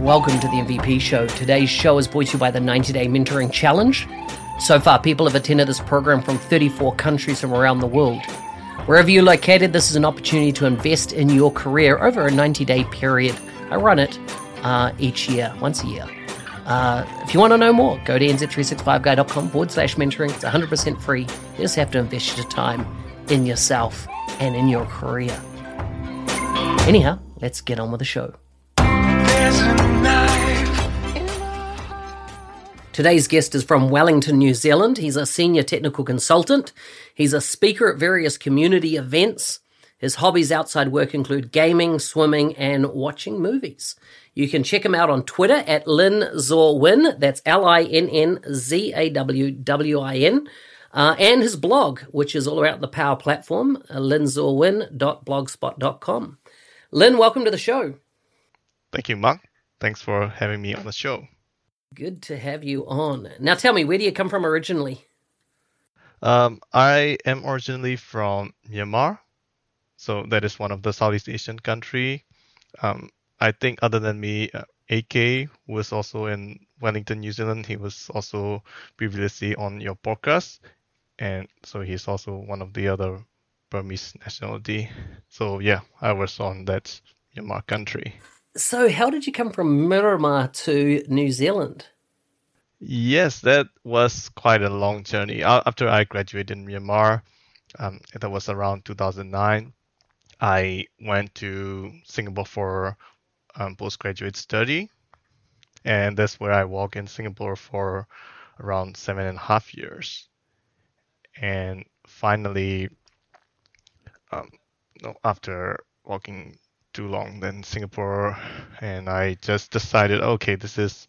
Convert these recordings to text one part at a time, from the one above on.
Welcome to the MVP Show. Today's show is brought to you by the 90 Day Mentoring Challenge. So far, people have attended this program from 34 countries from around the world. Wherever you're located, this is an opportunity to invest in your career over a 90 day period. I run it uh, each year, once a year. Uh, if you want to know more, go to nz365guy.com forward slash mentoring. It's 100% free. You just have to invest your time in yourself and in your career. Anyhow, let's get on with the show. Today's guest is from Wellington, New Zealand. He's a senior technical consultant. He's a speaker at various community events. His hobbies outside work include gaming, swimming, and watching movies. You can check him out on Twitter at Lin Zawin. That's L I N N Z A W W I N. Uh, and his blog, which is all about the Power Platform, uh, linnzawwin.blogspot.com. Lin, welcome to the show. Thank you, Mark. Thanks for having me on the show. Good to have you on. Now tell me, where do you come from originally? Um, I am originally from Myanmar, so that is one of the Southeast Asian country. Um, I think other than me, uh, AK was also in Wellington, New Zealand. He was also previously on your podcast, and so he's also one of the other Burmese nationality. So yeah, I was on that Myanmar country. So, how did you come from Miramar to New Zealand? Yes, that was quite a long journey. After I graduated in Myanmar, um, that was around 2009. I went to Singapore for um, postgraduate study, and that's where I worked in Singapore for around seven and a half years. And finally, um, after working too long than Singapore, and I just decided, okay, this is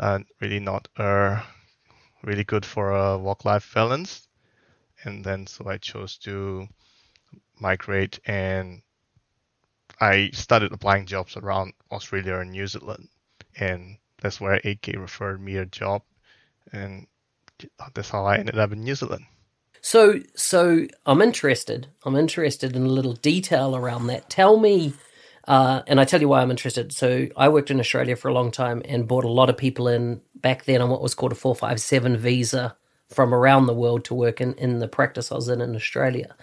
uh, really not uh, really good for a work-life balance, and then so I chose to migrate, and I started applying jobs around Australia and New Zealand, and that's where AK referred me a job, and that's how I ended up in New Zealand. So, so I'm interested. I'm interested in a little detail around that. Tell me uh, and I tell you why I'm interested. So I worked in Australia for a long time and brought a lot of people in back then on what was called a 457 visa from around the world to work in, in the practice I was in in Australia.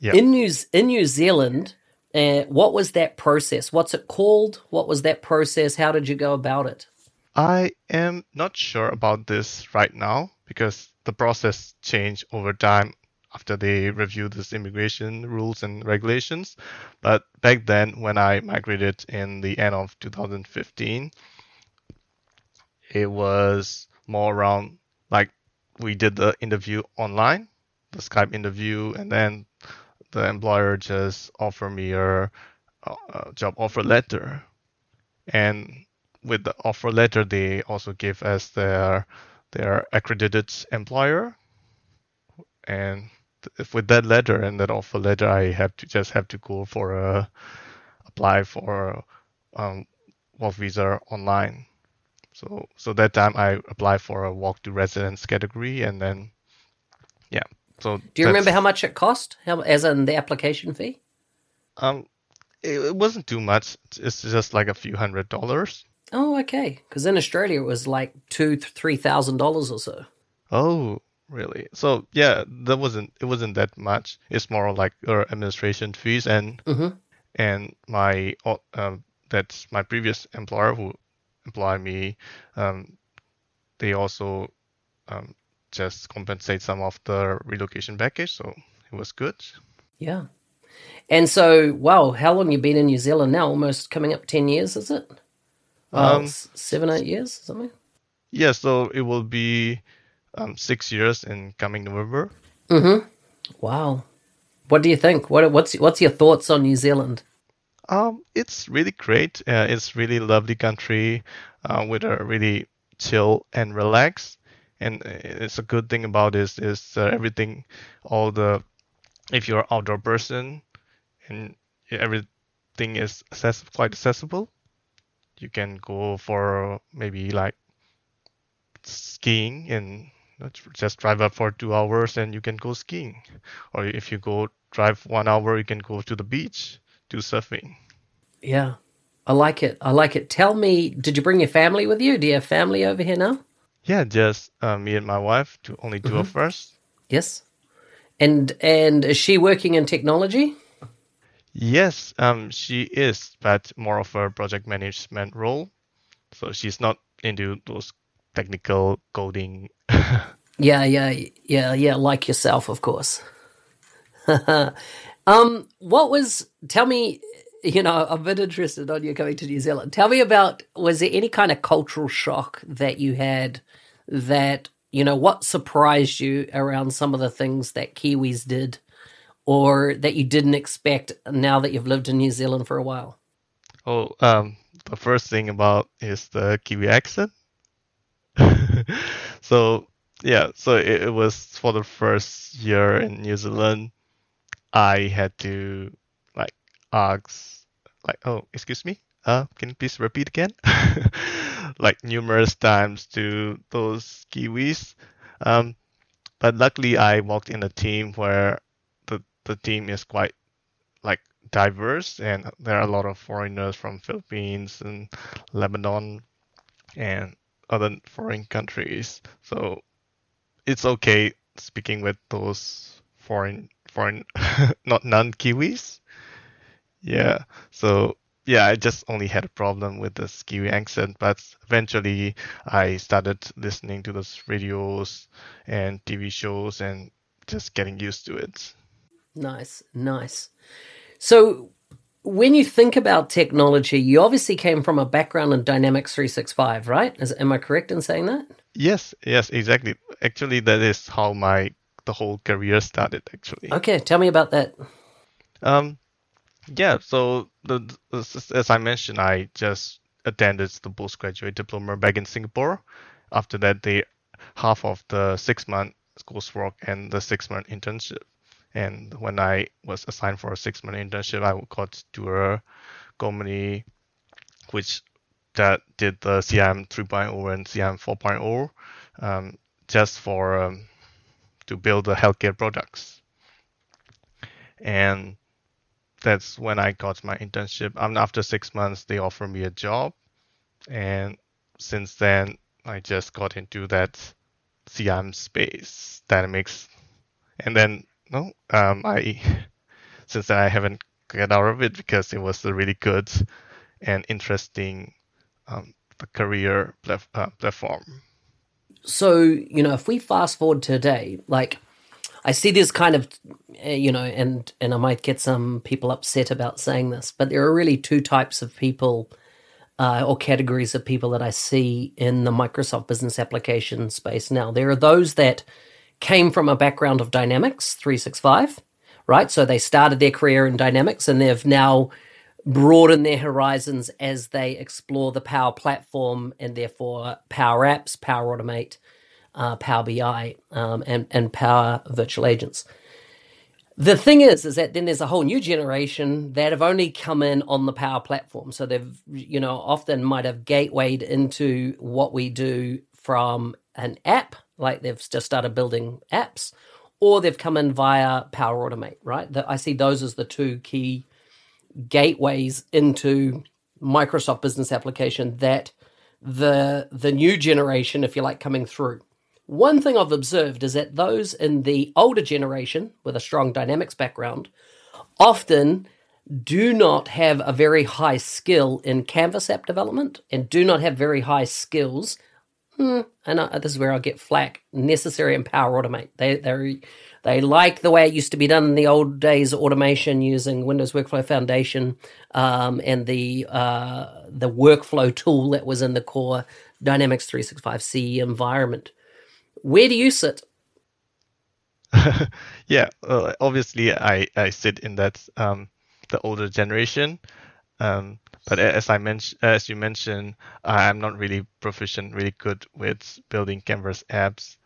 Yep. In New in New Zealand, uh, what was that process? What's it called? What was that process? How did you go about it? I am not sure about this right now because the process changed over time after they reviewed this immigration rules and regulations. But back then, when I migrated in the end of 2015, it was more around like we did the interview online, the Skype interview, and then the employer just offered me a, a job offer letter. And with the offer letter, they also give us their their accredited employer, and with that letter and that offer letter, I have to just have to go for a apply for um, work visa online. So so that time I applied for a work to residence category, and then yeah. So do you remember how much it cost? How as in the application fee? Um, it, it wasn't too much. It's just like a few hundred dollars. Oh, okay. Because in Australia it was like two, three thousand dollars or so. Oh, really. So yeah, that wasn't it wasn't that much. It's more like your administration fees and mm-hmm. and my um, that's my previous employer who employed me. Um, they also um, just compensate some of the relocation package, so it was good. Yeah. And so, wow, how long you been in New Zealand now? Almost coming up ten years, is it? Um, seven, eight years, something. Yeah, so it will be um, six years in coming November. Mm-hmm. Wow. What do you think? What what's what's your thoughts on New Zealand? Um, it's really great. Uh, it's really lovely country uh, with a really chill and relaxed. And it's a good thing about this is uh, everything, all the, if you're an outdoor person, and everything is access- quite accessible. You can go for maybe like skiing and just drive up for two hours and you can go skiing. Or if you go drive one hour, you can go to the beach, do surfing. Yeah, I like it. I like it. Tell me, did you bring your family with you? Do you have family over here now? Yeah, just uh, me and my wife, to only 2 mm-hmm. of us. Yes. And and is she working in technology? Yes, um, she is, but more of a project management role. So she's not into those technical coding. yeah, yeah, yeah, yeah. Like yourself, of course. um, what was? Tell me. You know, a bit interested on you coming to New Zealand. Tell me about. Was there any kind of cultural shock that you had? That you know, what surprised you around some of the things that Kiwis did, or that you didn't expect now that you've lived in New Zealand for a while? Oh, um, the first thing about is the Kiwi accent. so yeah, so it, it, was for the first year in New Zealand. I had to like ask, like, oh, excuse me, uh, can you please repeat again? like numerous times to those Kiwis. Um, but luckily, I walked in a team where the the team is quite like diverse, and there are a lot of foreigners from Philippines and Lebanon, and other foreign countries. So it's okay speaking with those foreign foreign not non Kiwis. Yeah. So yeah, I just only had a problem with the Kiwi accent, but eventually I started listening to those radios and TV shows and just getting used to it. Nice, nice. So when you think about technology, you obviously came from a background in Dynamics 365, right? Is, am I correct in saying that? Yes, yes, exactly. Actually, that is how my the whole career started. Actually. Okay, tell me about that. Um, yeah. So the, as I mentioned, I just attended the postgraduate diploma back in Singapore. After that, the half of the six month coursework and the six month internship. And when I was assigned for a six month internship, I got to a company which that did the CRM 3.0 and CRM 4.0 um, just for um, to build the healthcare products. And that's when I got my internship. And after six months, they offered me a job. And since then, I just got into that CRM space, Dynamics. And then no, um, I since then I haven't got out of it because it was a really good and interesting um, career uh, platform. So you know, if we fast forward today, like I see this kind of, eh, you know, and and I might get some people upset about saying this, but there are really two types of people. Uh, or categories of people that I see in the Microsoft business application space now. There are those that came from a background of Dynamics 365, right? So they started their career in Dynamics and they've now broadened their horizons as they explore the Power Platform and therefore Power Apps, Power Automate, uh, Power BI, um, and, and Power Virtual Agents. The thing is, is that then there's a whole new generation that have only come in on the Power Platform. So they've, you know, often might have gatewayed into what we do from an app like they've just started building apps, or they've come in via Power Automate, right? I see those as the two key gateways into Microsoft Business Application that the the new generation, if you like, coming through. One thing I've observed is that those in the older generation with a strong dynamics background often do not have a very high skill in Canvas app development and do not have very high skills hmm, and I, this is where I get flack. Necessary and Power Automate. They they they like the way it used to be done in the old days, automation using Windows Workflow Foundation um, and the uh, the workflow tool that was in the core Dynamics 365 CE environment. Where do you sit? yeah, uh, obviously I I sit in that um, the older generation. Um, but as I mentioned, as you mentioned, I'm not really proficient, really good with building Canvas apps.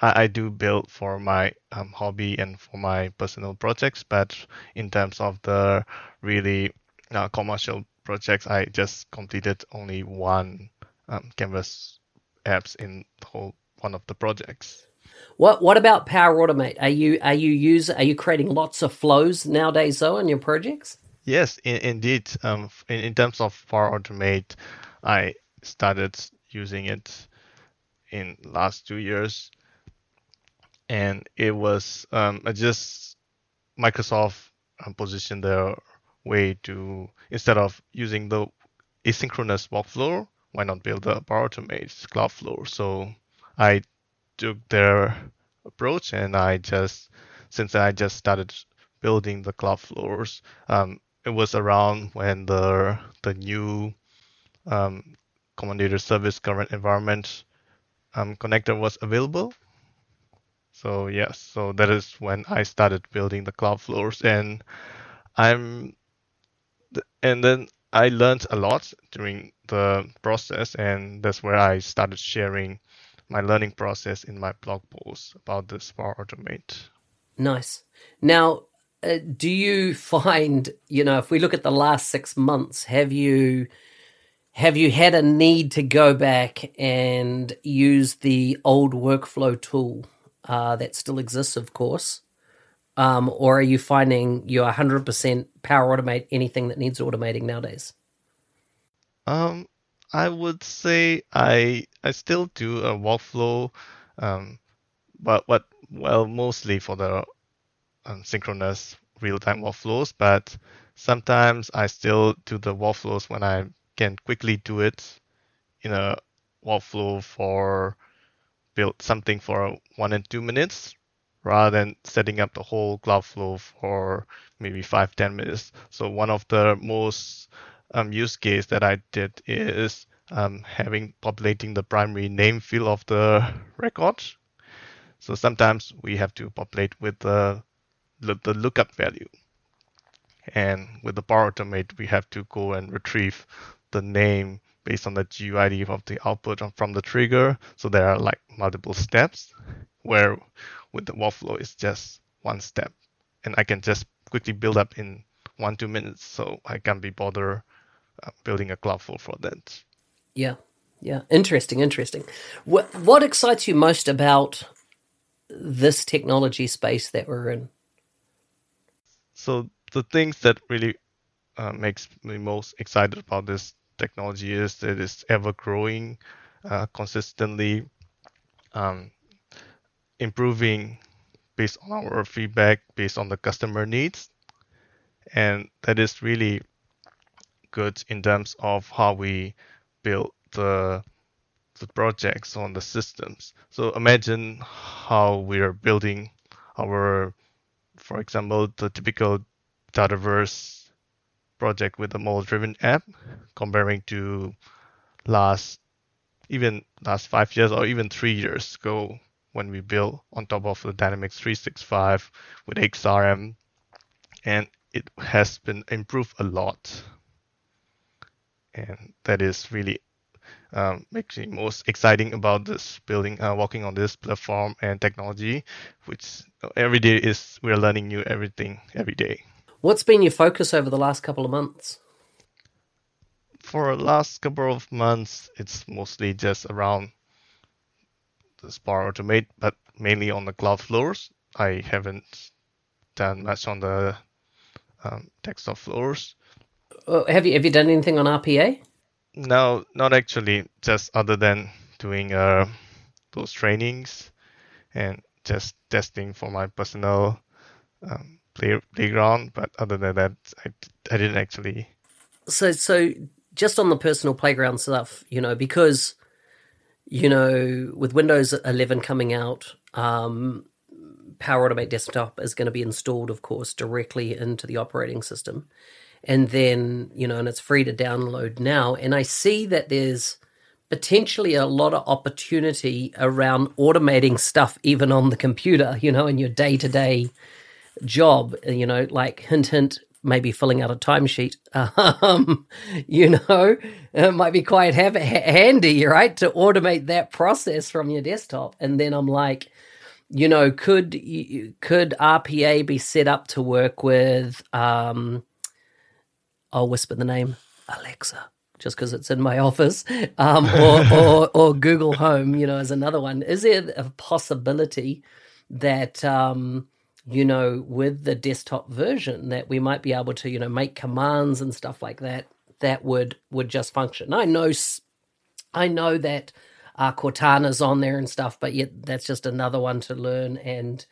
I, I do build for my um, hobby and for my personal projects, but in terms of the really uh, commercial projects, I just completed only one um, Canvas apps in whole one of the projects. What What about Power Automate? Are you are you use are you creating lots of flows nowadays though in your projects? Yes, in, indeed. Um, in, in terms of Power Automate, I started using it in last two years, and it was um, just Microsoft um, positioned their way to instead of using the asynchronous workflow, why not build a Power Automate cloud flow? So I took their approach, and I just since I just started building the cloud flows, um, it was around when the the new um, Common Data Service Current Environment um, connector was available. So yes, so that is when I started building the cloud flows, and I'm, and then I learned a lot during the process, and that's where I started sharing my learning process in my blog post about this Power Automate. Nice. Now, uh, do you find, you know, if we look at the last six months, have you have you had a need to go back and use the old workflow tool uh, that still exists, of course? Um, or are you finding you're 100% power automate anything that needs automating nowadays? Um, I would say I I still do a workflow, um, but what well mostly for the um, synchronous real-time workflows. But sometimes I still do the workflows when I can quickly do it in a workflow for build something for one and two minutes rather than setting up the whole cloud flow for maybe five ten minutes. So one of the most um, use case that I did is um, having populating the primary name field of the record. So sometimes we have to populate with the the the lookup value, and with the Power Automate we have to go and retrieve the name based on the GUID of the output from the trigger. So there are like multiple steps, where with the workflow it's just one step, and I can just quickly build up in one two minutes, so I can be bother uh, building a cloud flow for that. Yeah, yeah, interesting, interesting. What what excites you most about this technology space that we're in? So the things that really uh, makes me most excited about this technology is that it's ever growing, uh, consistently um, improving based on our feedback, based on the customer needs, and that is really good in terms of how we build the the projects on the systems. So imagine how we are building our, for example, the typical Dataverse project with a model-driven app, comparing to last even last five years or even three years ago when we built on top of the Dynamics 365 with XRM, and it has been improved a lot. And that is really um, makes me most exciting about this building, uh, working on this platform and technology, which every day is we're learning new everything every day. What's been your focus over the last couple of months? For the last couple of months, it's mostly just around the Power Automate, but mainly on the cloud flows. I haven't done much on the um, desktop flows. Uh, have you have you done anything on RPA? No, not actually. Just other than doing uh, those trainings and just testing for my personal um, play, playground. But other than that, I, I didn't actually. So so just on the personal playground stuff, you know, because you know with Windows 11 coming out, um, Power Automate Desktop is going to be installed, of course, directly into the operating system and then you know and it's free to download now and i see that there's potentially a lot of opportunity around automating stuff even on the computer you know in your day-to-day job you know like hint hint maybe filling out a timesheet, um, you know, it might be quite have, handy, right, to automate that process from your desktop. And then I'm like, you know, could could RPA be set up to work with? Um, I'll whisper the name Alexa just because it's in my office, um, or, or, or Google Home, you know, as another one. Is there a possibility that um, you know, with the desktop version, that we might be able to, you know, make commands and stuff like that that would would just function? I know, I know that uh, Cortana's on there and stuff, but yet that's just another one to learn and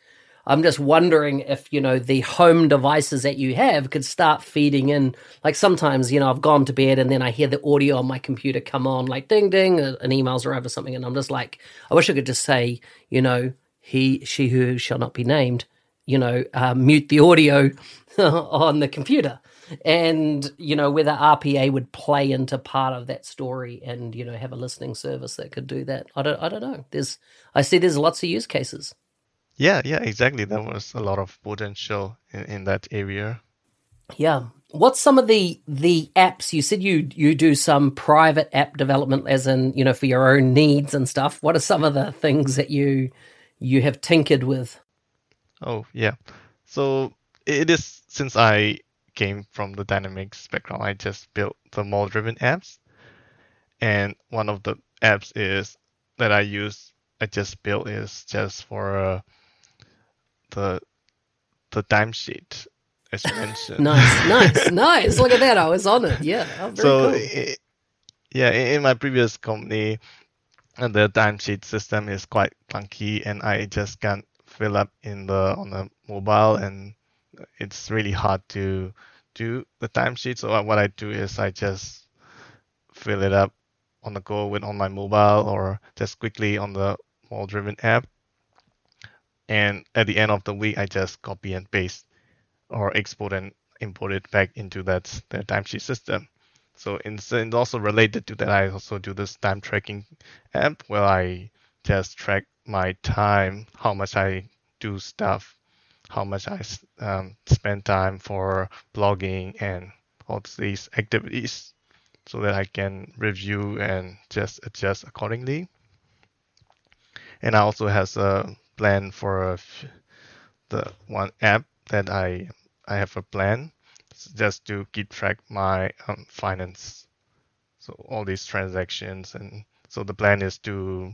I'm just wondering if, you know, the home devices that you have could start feeding in. Like sometimes, you know, I've gone to bed and then I hear the audio on my computer come on, like ding, ding, an email's arrived or something. And I'm just like, I wish I could just say, you know, he, she who shall not be named, you know, uh, mute the audio on the computer. And, you know, whether RPA would play into part of that story and, you know, have a listening service that could do that. I don't, I don't know. There's, I see there's lots of use cases. Yeah, yeah, exactly. There was a lot of potential in, in that area. Yeah. What's some of the the apps you said you you do some private app development as in, you know, for your own needs and stuff. What are some of the things that you you have tinkered with? Oh, yeah. So it is since I came from the dynamics background, I just built the model driven apps. And one of the apps is that I use I just built is just for uh, the the timesheet as you mentioned. nice, nice, nice. Look at that. I was on it. Yeah. Oh, so, cool. it, yeah, in my previous company, the timesheet system is quite clunky, and I just can't fill up in the on the mobile, and it's really hard to do the timesheet. So what I do is I just fill it up on the go with on my mobile, or just quickly on the model driven app and at the end of the week, I just copy and paste or export and import it back into that the timesheet system. So it's, it's also related to that. I also do this time tracking app where I just track my time, how much I do stuff, how much I um, spend time for blogging and all these activities, so that I can review and just adjust accordingly. And I also has a plan for the one app that I I have a plan just to keep track my um, finance. So all these transactions and so the plan is to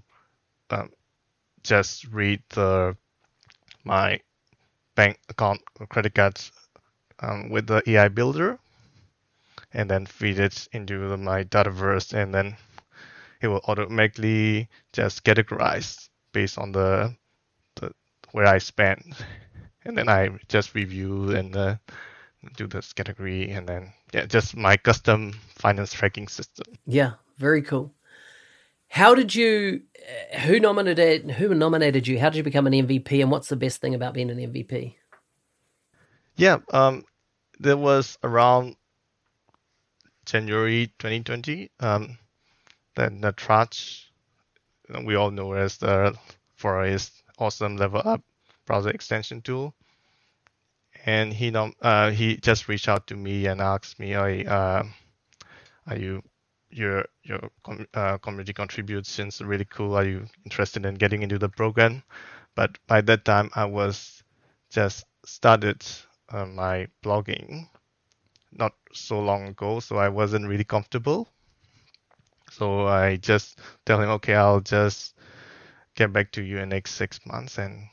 um, just read the my bank account or credit cards um, with the AI builder and then feed it into the, my Dataverse and then it will automatically just categorize based on the where I spend, and then I just review and uh, do this category, and then yeah, just my custom finance tracking system. Yeah, very cool. How did you? Who nominated? Who nominated you? How did you become an MVP? And what's the best thing about being an MVP? Yeah, um, there was around January 2020. Um, then the Trach, we all know as the for his awesome level up browser extension tool. And he uh, he just reached out to me and asked me, "Hey, uh, are you your your uh, community contributions really cool? Are you interested in getting into the program?" But by that time, I was just started uh, my blogging not so long ago, so I wasn't really comfortable. So I just tell him, okay, I'll just get back to you in next six months and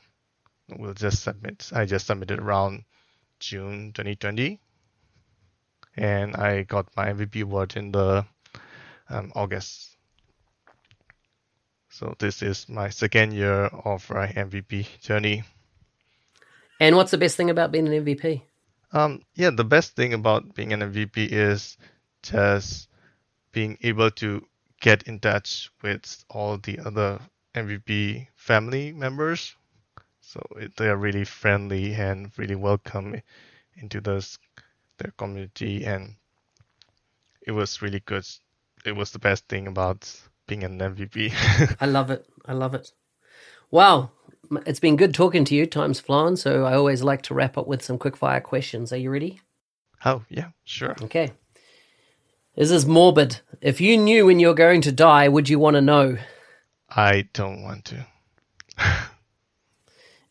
we'll just submit. I just submitted around June 2020 and I got my MVP award in the um, August. So this is my second year of my MVP journey. And what's the best thing about being an MVP? Um, yeah, the best thing about being an MVP is just being able to get in touch with all the other MVP family members. So it, they are really friendly and really welcome into this their community, and it was really good. It was the best thing about being an MVP. I love it. I love it. Wow, it's been good talking to you. Time's flown, so I always like to wrap up with some quick fire questions. Are you ready? Oh, yeah, sure. Okay. This is morbid. If you knew when you're going to die, would you want to know? I don't want to.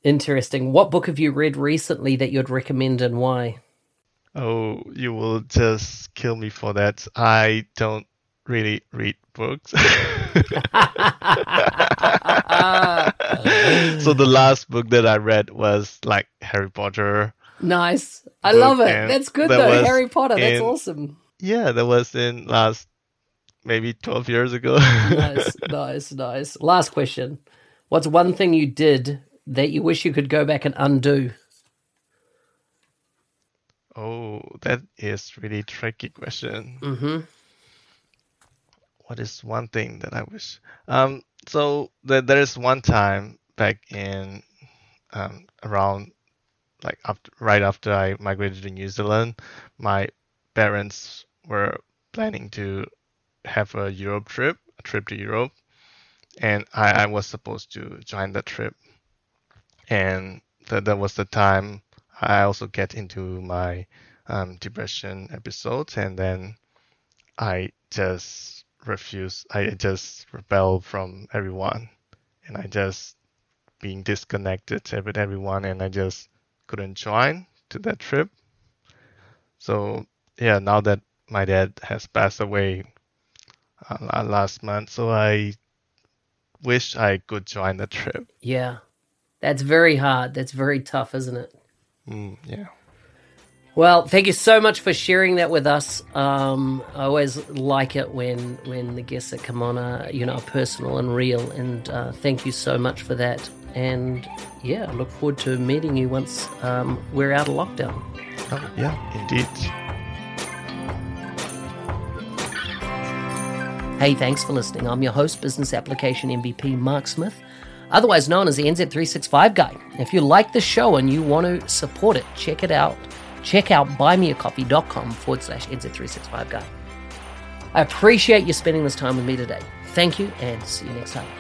Interesting. What book have you read recently that you'd recommend and why? Oh, you will just kill me for that. I don't really read books. so the last book that I read was like Harry Potter. Nice. I love it. That's good that though. Harry Potter. That's in- awesome. Yeah, that was in last maybe 12 years ago. Nice, nice, nice. Last question. What's one thing you did that you wish you could go back and undo? oh, that is really tricky question. Mm-hmm. what is one thing that I wish? Um, so there, there is one time back in um, around like after, right after I migrated to New Zealand, my parents were planning to have a Europe trip, a trip to Europe, and I, I was supposed to join that trip. And that, that was the time I also get into my um, depression episodes, and then I just refuse. I just rebel from everyone, and I just being disconnected with everyone, and I just couldn't join to that trip. So yeah, now that my dad has passed away uh, last month, so I wish I could join the trip. Yeah. That's very hard. That's very tough, isn't it? Mm, yeah. Well, thank you so much for sharing that with us. Um, I always like it when when the guests that come on are you know are personal and real, and uh, thank you so much for that. And yeah, I look forward to meeting you once um, we're out of lockdown. Oh, yeah, indeed. Hey, thanks for listening. I'm your host, Business Application MVP Mark Smith, otherwise known as the NZ365 Guy. If you like the show and you want to support it, check it out. Check out buymeacoffee.com forward slash NZ365 Guy. I appreciate you spending this time with me today. Thank you and see you next time.